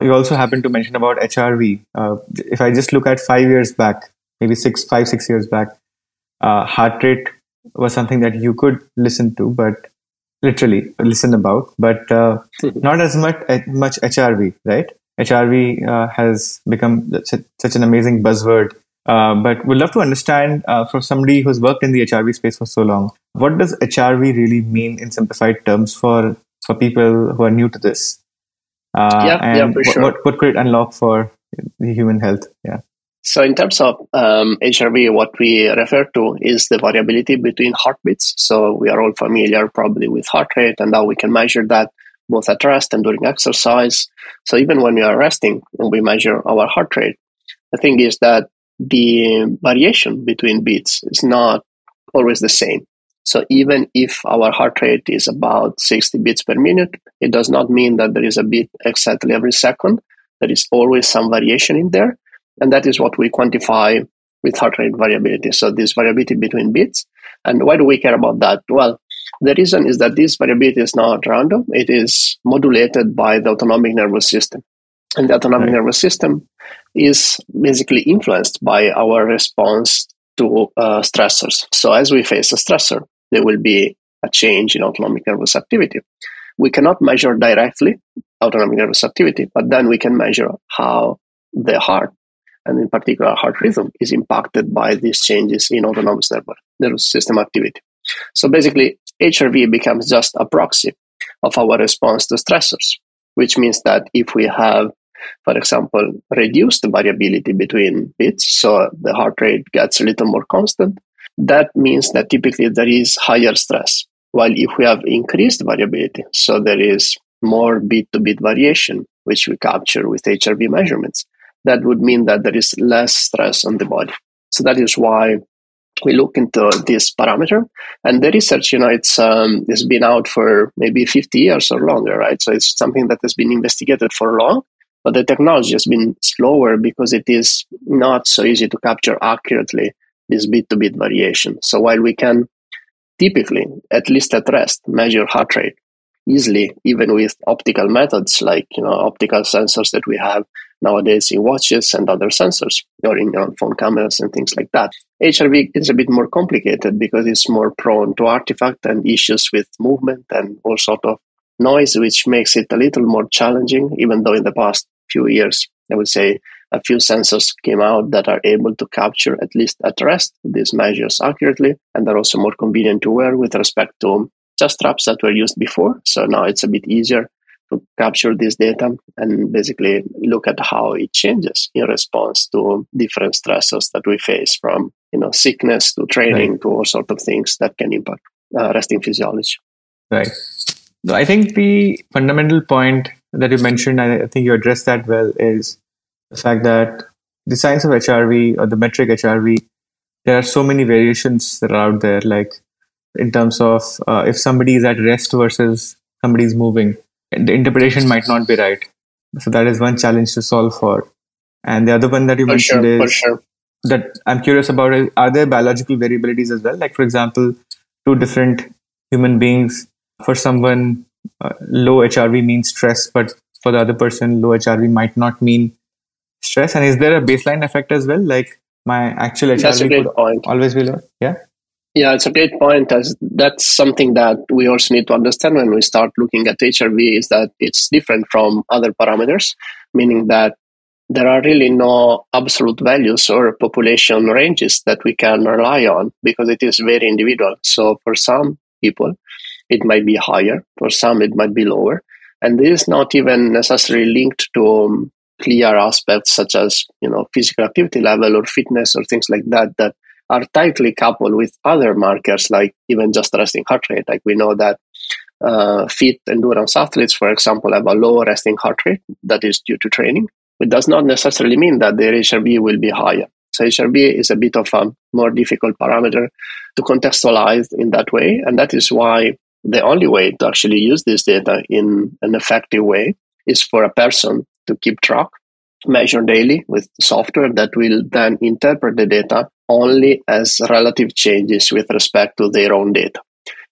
you also happened to mention about HRV. Uh, if I just look at five years back, maybe six, five, six years back, uh, heart rate was something that you could listen to, but literally listen about, but uh, not as much much HRV, right? HRV uh, has become such an amazing buzzword. Uh, but we'd love to understand uh, for somebody who's worked in the HRV space for so long, what does HRV really mean in simplified terms for for people who are new to this? Uh, yeah, and yeah, for sure. what, what could it unlock for the human health? Yeah. So, in terms of um, HRV, what we refer to is the variability between heartbeats. So, we are all familiar probably with heart rate and how we can measure that both at rest and during exercise. So, even when we are resting and we measure our heart rate, the thing is that the variation between beats is not always the same. So, even if our heart rate is about 60 beats per minute, it does not mean that there is a beat exactly every second. There is always some variation in there. And that is what we quantify with heart rate variability. So this variability between beats. And why do we care about that? Well, the reason is that this variability is not random. It is modulated by the autonomic nervous system. And the autonomic right. nervous system is basically influenced by our response to uh, stressors. So as we face a stressor, there will be a change in autonomic nervous activity. We cannot measure directly autonomic nervous activity, but then we can measure how the heart and in particular heart rhythm, is impacted by these changes in autonomous nervous system activity. So basically, HRV becomes just a proxy of our response to stressors, which means that if we have, for example, reduce the variability between beats, so the heart rate gets a little more constant, that means that typically there is higher stress. While if we have increased variability, so there is more beat to beat variation, which we capture with HRV measurements, that would mean that there is less stress on the body. So that is why we look into this parameter. And the research, you know, it's um, it's been out for maybe 50 years or longer, right? So it's something that has been investigated for long, but the technology has been slower because it is not so easy to capture accurately this beat to beat variation. So while we can typically, at least at rest, measure heart rate easily, even with optical methods like you know optical sensors that we have nowadays in watches and other sensors or in your phone cameras and things like that. HRV is a bit more complicated because it's more prone to artifact and issues with movement and all sort of noise, which makes it a little more challenging, even though in the past few years, I would say a few sensors came out that are able to capture at least at rest these measures accurately and are also more convenient to wear with respect to just straps that were used before. So now it's a bit easier to capture this data and basically look at how it changes in response to different stressors that we face from you know sickness to training right. to all sort of things that can impact uh, resting physiology right i think the fundamental point that you mentioned i think you addressed that well is the fact that the science of hrv or the metric hrv there are so many variations that are out there like in terms of uh, if somebody is at rest versus somebody's moving the interpretation might not be right. So that is one challenge to solve for. And the other one that you for mentioned sure, is sure. that I'm curious about is are there biological variabilities as well? Like for example, two different human beings. For someone, uh, low HRV means stress, but for the other person, low HRV might not mean stress. And is there a baseline effect as well? Like my actual HRV could point. always be low. Yeah. Yeah, it's a great point. As that's something that we also need to understand when we start looking at HRV is that it's different from other parameters, meaning that there are really no absolute values or population ranges that we can rely on because it is very individual. So for some people, it might be higher. For some, it might be lower. And this is not even necessarily linked to um, clear aspects such as you know physical activity level or fitness or things like that that are tightly coupled with other markers like even just resting heart rate. Like we know that uh, fit endurance athletes, for example, have a low resting heart rate that is due to training. It does not necessarily mean that their HRV will be higher. So HRV is a bit of a more difficult parameter to contextualize in that way. And that is why the only way to actually use this data in an effective way is for a person to keep track, measure daily with software that will then interpret the data only as relative changes with respect to their own data.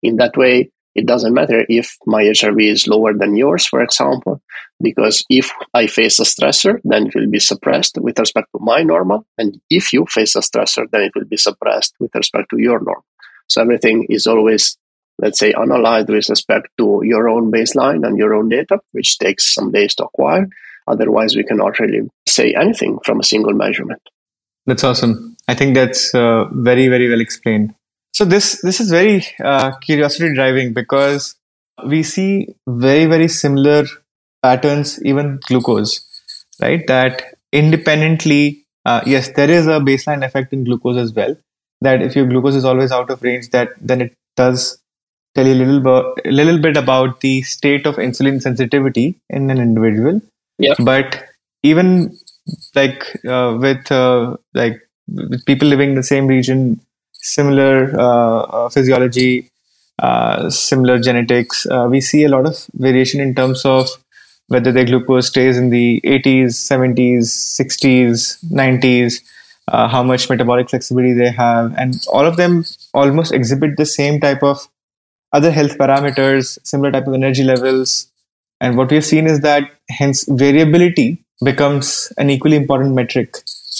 In that way, it doesn't matter if my HRV is lower than yours, for example, because if I face a stressor, then it will be suppressed with respect to my normal. And if you face a stressor, then it will be suppressed with respect to your norm. So everything is always, let's say, analyzed with respect to your own baseline and your own data, which takes some days to acquire. Otherwise, we cannot really say anything from a single measurement. That's awesome. I think that's uh, very, very well explained. So this this is very uh, curiosity driving because we see very very similar patterns even glucose, right? That independently, uh, yes, there is a baseline effect in glucose as well. That if your glucose is always out of range, that then it does tell you a little bit, little bit about the state of insulin sensitivity in an individual. Yeah. But even like uh, with uh, like with people living in the same region, similar uh, uh, physiology, uh, similar genetics, we see a lot of variation in terms of whether their glucose stays in the 80s, 70s, 60s, 90s, uh, how much metabolic flexibility they have, and all of them almost exhibit the same type of other health parameters, similar type of energy levels. And what we have seen is that hence variability becomes an equally important metric,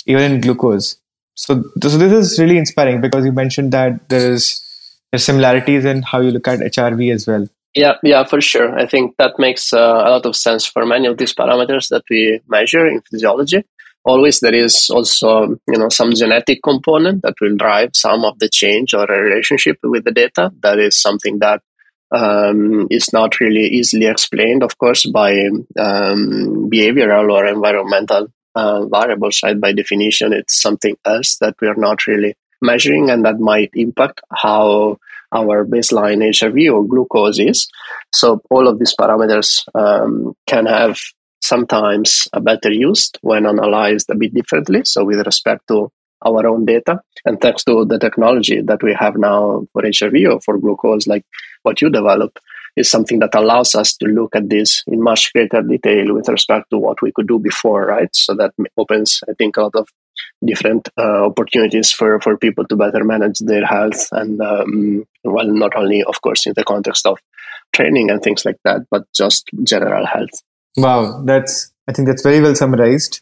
even in glucose. So, so this is really inspiring because you mentioned that there is there's similarities in how you look at HRV as well. Yeah, yeah, for sure. I think that makes uh, a lot of sense for many of these parameters that we measure in physiology. Always there is also, you know, some genetic component that will drive some of the change or a relationship with the data. That is something that um, is not really easily explained, of course, by um, behavioral or environmental uh, variables, right? By definition, it's something else that we are not really measuring and that might impact how our baseline HRV or glucose is. So all of these parameters um, can have sometimes a better used when analyzed a bit differently. So with respect to our own data and thanks to the technology that we have now for HRV or for glucose, like what you develop, is something that allows us to look at this in much greater detail with respect to what we could do before, right? So that opens, I think, a lot of different uh, opportunities for, for people to better manage their health and um, well not only of course in the context of training and things like that but just general health wow that's i think that's very well summarized